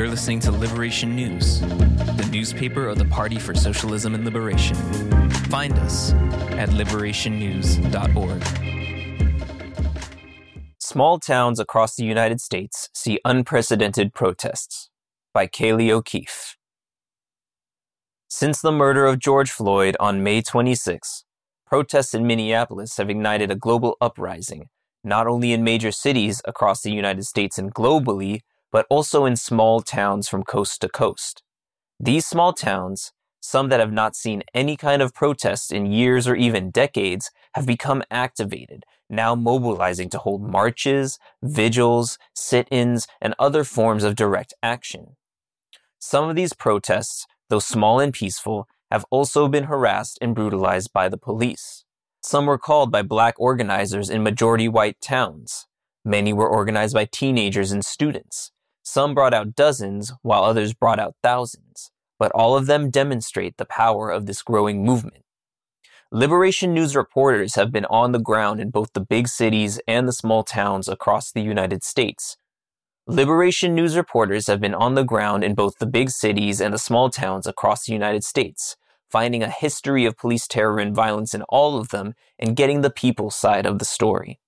You're listening to Liberation News, the newspaper of the Party for Socialism and Liberation. Find us at liberationnews.org. Small towns across the United States see unprecedented protests by Kaylee O'Keefe. Since the murder of George Floyd on May 26, protests in Minneapolis have ignited a global uprising, not only in major cities across the United States and globally, but also in small towns from coast to coast. These small towns, some that have not seen any kind of protest in years or even decades, have become activated, now mobilizing to hold marches, vigils, sit ins, and other forms of direct action. Some of these protests, though small and peaceful, have also been harassed and brutalized by the police. Some were called by black organizers in majority white towns. Many were organized by teenagers and students. Some brought out dozens, while others brought out thousands, but all of them demonstrate the power of this growing movement. Liberation News reporters have been on the ground in both the big cities and the small towns across the United States. Liberation News reporters have been on the ground in both the big cities and the small towns across the United States, finding a history of police terror and violence in all of them and getting the people's side of the story.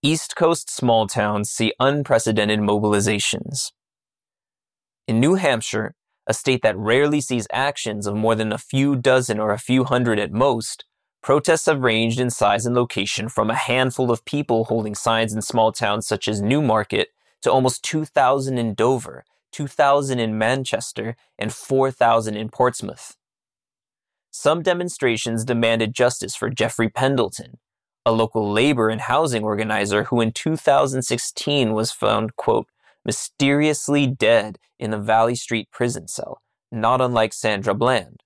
East Coast small towns see unprecedented mobilizations. In New Hampshire, a state that rarely sees actions of more than a few dozen or a few hundred at most, protests have ranged in size and location from a handful of people holding signs in small towns such as Newmarket to almost 2,000 in Dover, 2,000 in Manchester, and 4,000 in Portsmouth. Some demonstrations demanded justice for Jeffrey Pendleton, a local labor and housing organizer who in 2016 was found, quote, mysteriously dead in the Valley Street prison cell, not unlike Sandra Bland.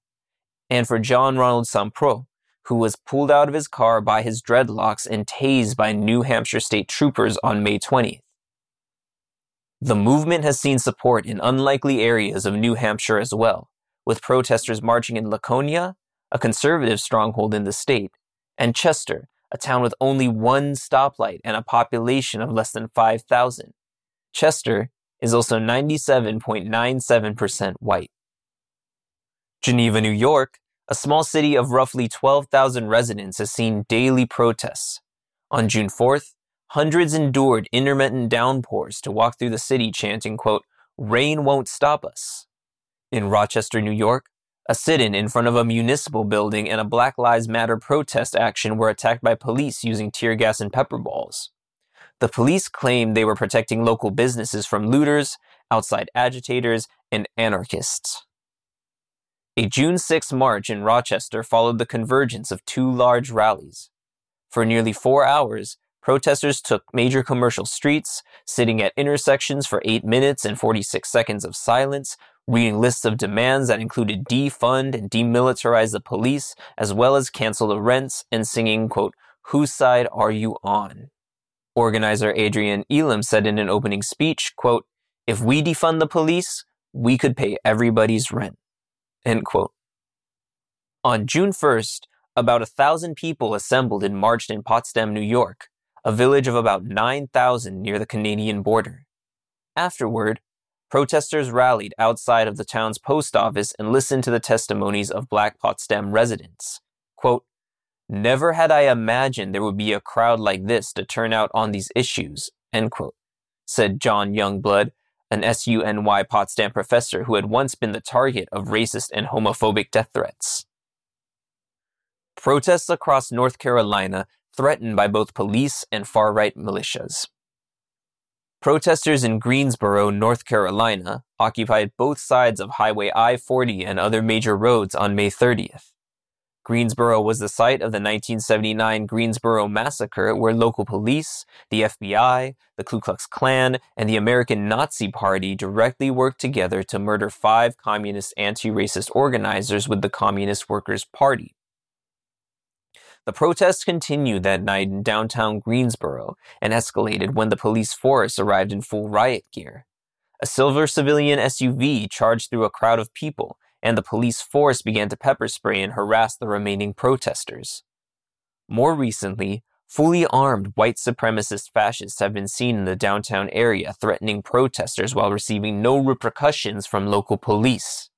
And for John Ronald Sampro, who was pulled out of his car by his dreadlocks and tased by New Hampshire state troopers on May 20th. The movement has seen support in unlikely areas of New Hampshire as well, with protesters marching in Laconia, a conservative stronghold in the state, and Chester, a town with only one stoplight and a population of less than 5,000. Chester is also 97.97% white. Geneva, New York, a small city of roughly 12,000 residents, has seen daily protests. On June 4th, hundreds endured intermittent downpours to walk through the city chanting, quote, rain won't stop us. In Rochester, New York, a sit-in in front of a municipal building and a Black Lives Matter protest action were attacked by police using tear gas and pepper balls. The police claimed they were protecting local businesses from looters, outside agitators, and anarchists. A June 6 march in Rochester followed the convergence of two large rallies. For nearly four hours, Protesters took major commercial streets, sitting at intersections for 8 minutes and 46 seconds of silence, reading lists of demands that included defund and demilitarize the police, as well as cancel the rents, and singing, quote, Whose side are you on? Organizer Adrian Elam said in an opening speech, quote, If we defund the police, we could pay everybody's rent. End quote. On June 1st, about a thousand people assembled and marched in Potsdam, New York, a village of about 9,000 near the Canadian border. Afterward, protesters rallied outside of the town's post office and listened to the testimonies of Black Potsdam residents. Quote, Never had I imagined there would be a crowd like this to turn out on these issues, end quote, said John Youngblood, an SUNY Potsdam professor who had once been the target of racist and homophobic death threats. Protests across North Carolina threatened by both police and far right militias. Protesters in Greensboro, North Carolina, occupied both sides of Highway I 40 and other major roads on May 30th. Greensboro was the site of the 1979 Greensboro Massacre, where local police, the FBI, the Ku Klux Klan, and the American Nazi Party directly worked together to murder five communist anti racist organizers with the Communist Workers' Party. The protests continued that night in downtown Greensboro and escalated when the police force arrived in full riot gear. A silver civilian SUV charged through a crowd of people, and the police force began to pepper spray and harass the remaining protesters. More recently, Fully armed white supremacist fascists have been seen in the downtown area threatening protesters while receiving no repercussions from local police.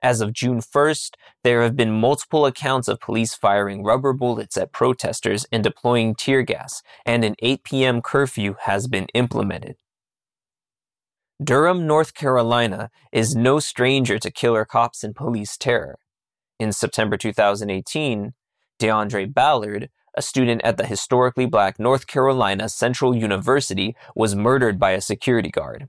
As of June 1st, there have been multiple accounts of police firing rubber bullets at protesters and deploying tear gas, and an 8 p.m. curfew has been implemented. Durham, North Carolina is no stranger to killer cops and police terror. In September 2018, DeAndre Ballard, a student at the historically black North Carolina Central University, was murdered by a security guard.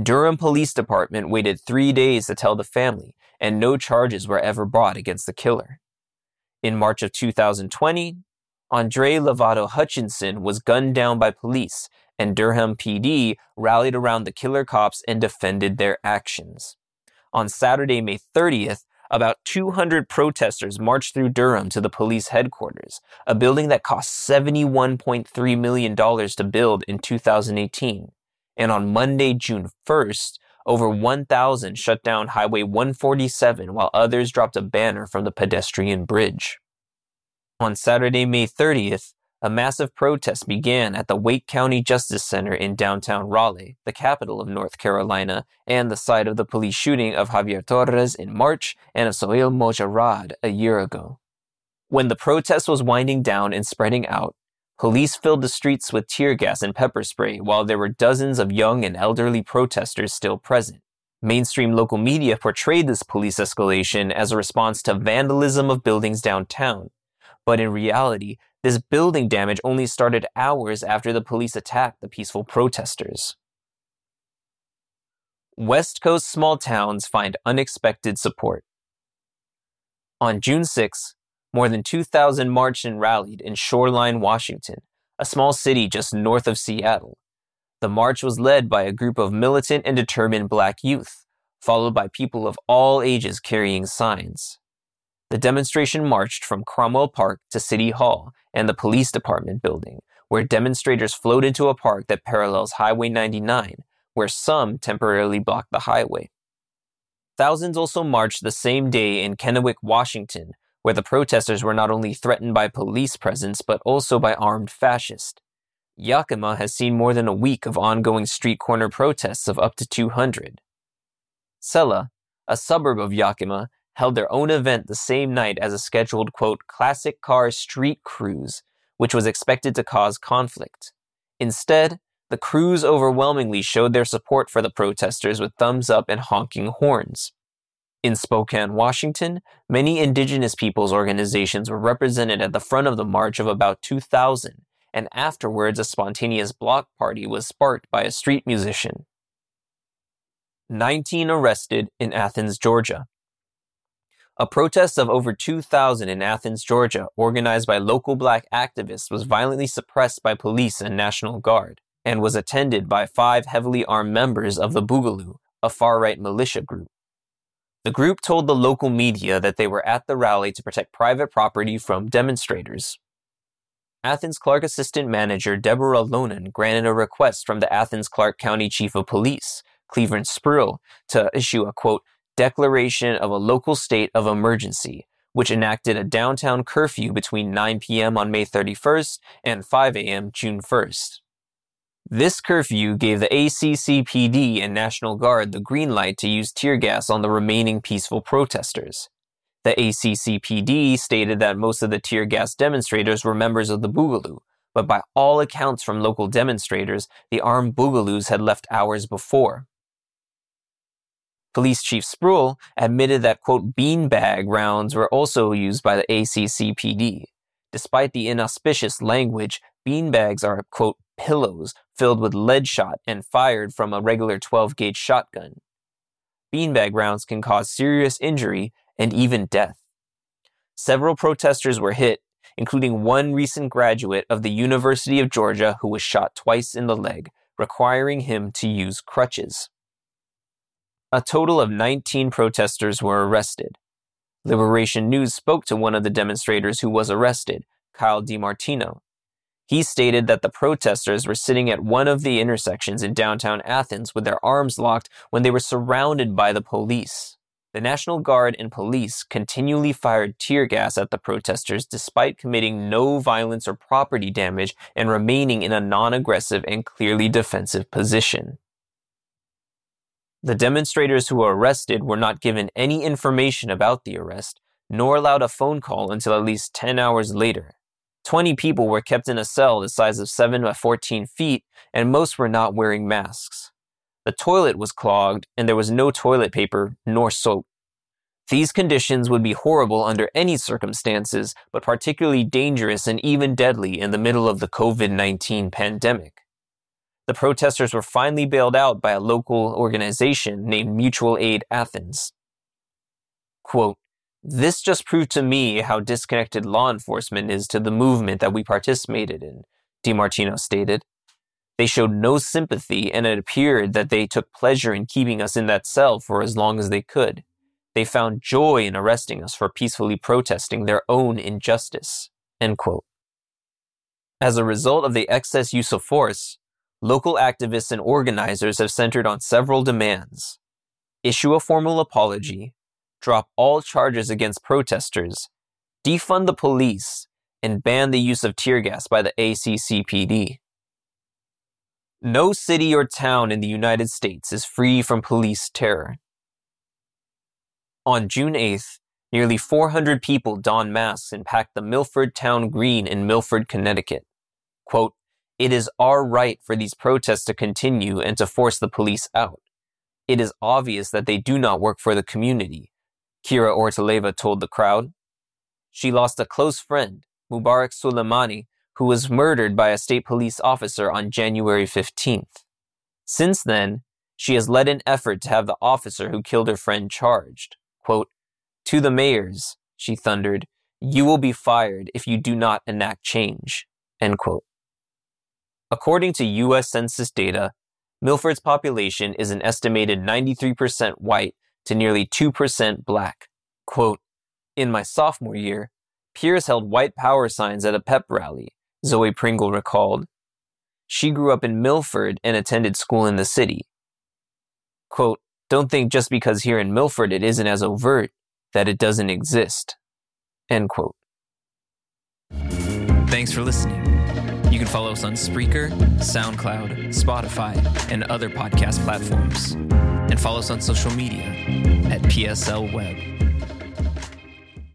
Durham Police Department waited three days to tell the family, and no charges were ever brought against the killer. In March of 2020, Andre Lovato Hutchinson was gunned down by police, and Durham PD rallied around the killer cops and defended their actions. On Saturday, May 30th, about 200 protesters marched through Durham to the police headquarters, a building that cost $71.3 million to build in 2018. And on Monday, June 1st, over 1,000 shut down Highway 147 while others dropped a banner from the pedestrian bridge. On Saturday, May 30th, a massive protest began at the Wake County Justice Center in downtown Raleigh, the capital of North Carolina, and the site of the police shooting of Javier Torres in March and of Soheil Mojarrad a year ago. When the protest was winding down and spreading out, Police filled the streets with tear gas and pepper spray while there were dozens of young and elderly protesters still present. Mainstream local media portrayed this police escalation as a response to vandalism of buildings downtown. But in reality, this building damage only started hours after the police attacked the peaceful protesters. West Coast small towns find unexpected support. On June 6, more than 2,000 marched and rallied in Shoreline, Washington, a small city just north of Seattle. The march was led by a group of militant and determined black youth, followed by people of all ages carrying signs. The demonstration marched from Cromwell Park to City Hall and the police department building, where demonstrators flowed into a park that parallels Highway 99, where some temporarily blocked the highway. Thousands also marched the same day in Kennewick, Washington, where the protesters were not only threatened by police presence but also by armed fascists. Yakima has seen more than a week of ongoing street corner protests of up to 200. Selah, a suburb of Yakima, held their own event the same night as a scheduled, quote, classic car street cruise, which was expected to cause conflict. Instead, the crews overwhelmingly showed their support for the protesters with thumbs up and honking horns. In Spokane, Washington, many indigenous peoples organizations were represented at the front of the march of about 2,000, and afterwards a spontaneous block party was sparked by a street musician. 19 arrested in Athens, Georgia. A protest of over 2,000 in Athens, Georgia, organized by local black activists, was violently suppressed by police and National Guard, and was attended by five heavily armed members of the Boogaloo, a far right militia group. The group told the local media that they were at the rally to protect private property from demonstrators. Athens Clarke Assistant Manager Deborah Lonon granted a request from the Athens Clarke County Chief of Police, Cleveland Spruill, to issue a quote, declaration of a local state of emergency, which enacted a downtown curfew between 9 p.m. on May 31st and 5 a.m. June 1st. This curfew gave the ACCPD and National Guard the green light to use tear gas on the remaining peaceful protesters. The ACCPD stated that most of the tear gas demonstrators were members of the Boogaloo, but by all accounts from local demonstrators, the armed Boogaloos had left hours before. Police Chief Spruill admitted that, quote, beanbag rounds were also used by the ACCPD. Despite the inauspicious language, beanbags are, quote, pillows filled with lead shot and fired from a regular 12 gauge shotgun. Beanbag rounds can cause serious injury and even death. Several protesters were hit, including one recent graduate of the University of Georgia who was shot twice in the leg, requiring him to use crutches. A total of 19 protesters were arrested. Liberation News spoke to one of the demonstrators who was arrested, Kyle DiMartino, he stated that the protesters were sitting at one of the intersections in downtown Athens with their arms locked when they were surrounded by the police. the National Guard and police continually fired tear gas at the protesters despite committing no violence or property damage and remaining in a non aggressive and clearly defensive position. The demonstrators who were arrested were not given any information about the arrest, nor allowed a phone call until at least 10 hours later. 20 people were kept in a cell the size of 7 by 14 feet, and most were not wearing masks. The toilet was clogged, and there was no toilet paper nor soap. These conditions would be horrible under any circumstances, but particularly dangerous and even deadly in the middle of the COVID 19 pandemic. The protesters were finally bailed out by a local organization named Mutual Aid Athens. Quote, this just proved to me how disconnected law enforcement is to the movement that we participated in, DiMartino stated. They showed no sympathy, and it appeared that they took pleasure in keeping us in that cell for as long as they could. They found joy in arresting us for peacefully protesting their own injustice. As a result of the excess use of force, local activists and organizers have centered on several demands issue a formal apology, drop all charges against protesters, defund the police, and ban the use of tear gas by the ACCPD. No city or town in the United States is free from police terror. On June 8th, nearly 400 people donned masks and packed the Milford Town Green in Milford, Connecticut. Quote, it is our right for these protests to continue and to force the police out. It is obvious that they do not work for the community, Kira Ortaleva told the crowd. She lost a close friend, Mubarak Soulemane, who was murdered by a state police officer on January 15th. Since then, she has led an effort to have the officer who killed her friend charged. Quote, to the mayors, she thundered, you will be fired if you do not enact change. End quote. According to U.S. Census data, Milford's population is an estimated 93% white to nearly 2% black. Quote, in my sophomore year, peers held white power signs at a pep rally, Zoe Pringle recalled. She grew up in Milford and attended school in the city. Quote, don't think just because here in Milford it isn't as overt that it doesn't exist. End quote. Thanks for listening. You can follow us on Spreaker, SoundCloud, Spotify, and other podcast platforms. And follow us on social media at PSL Web.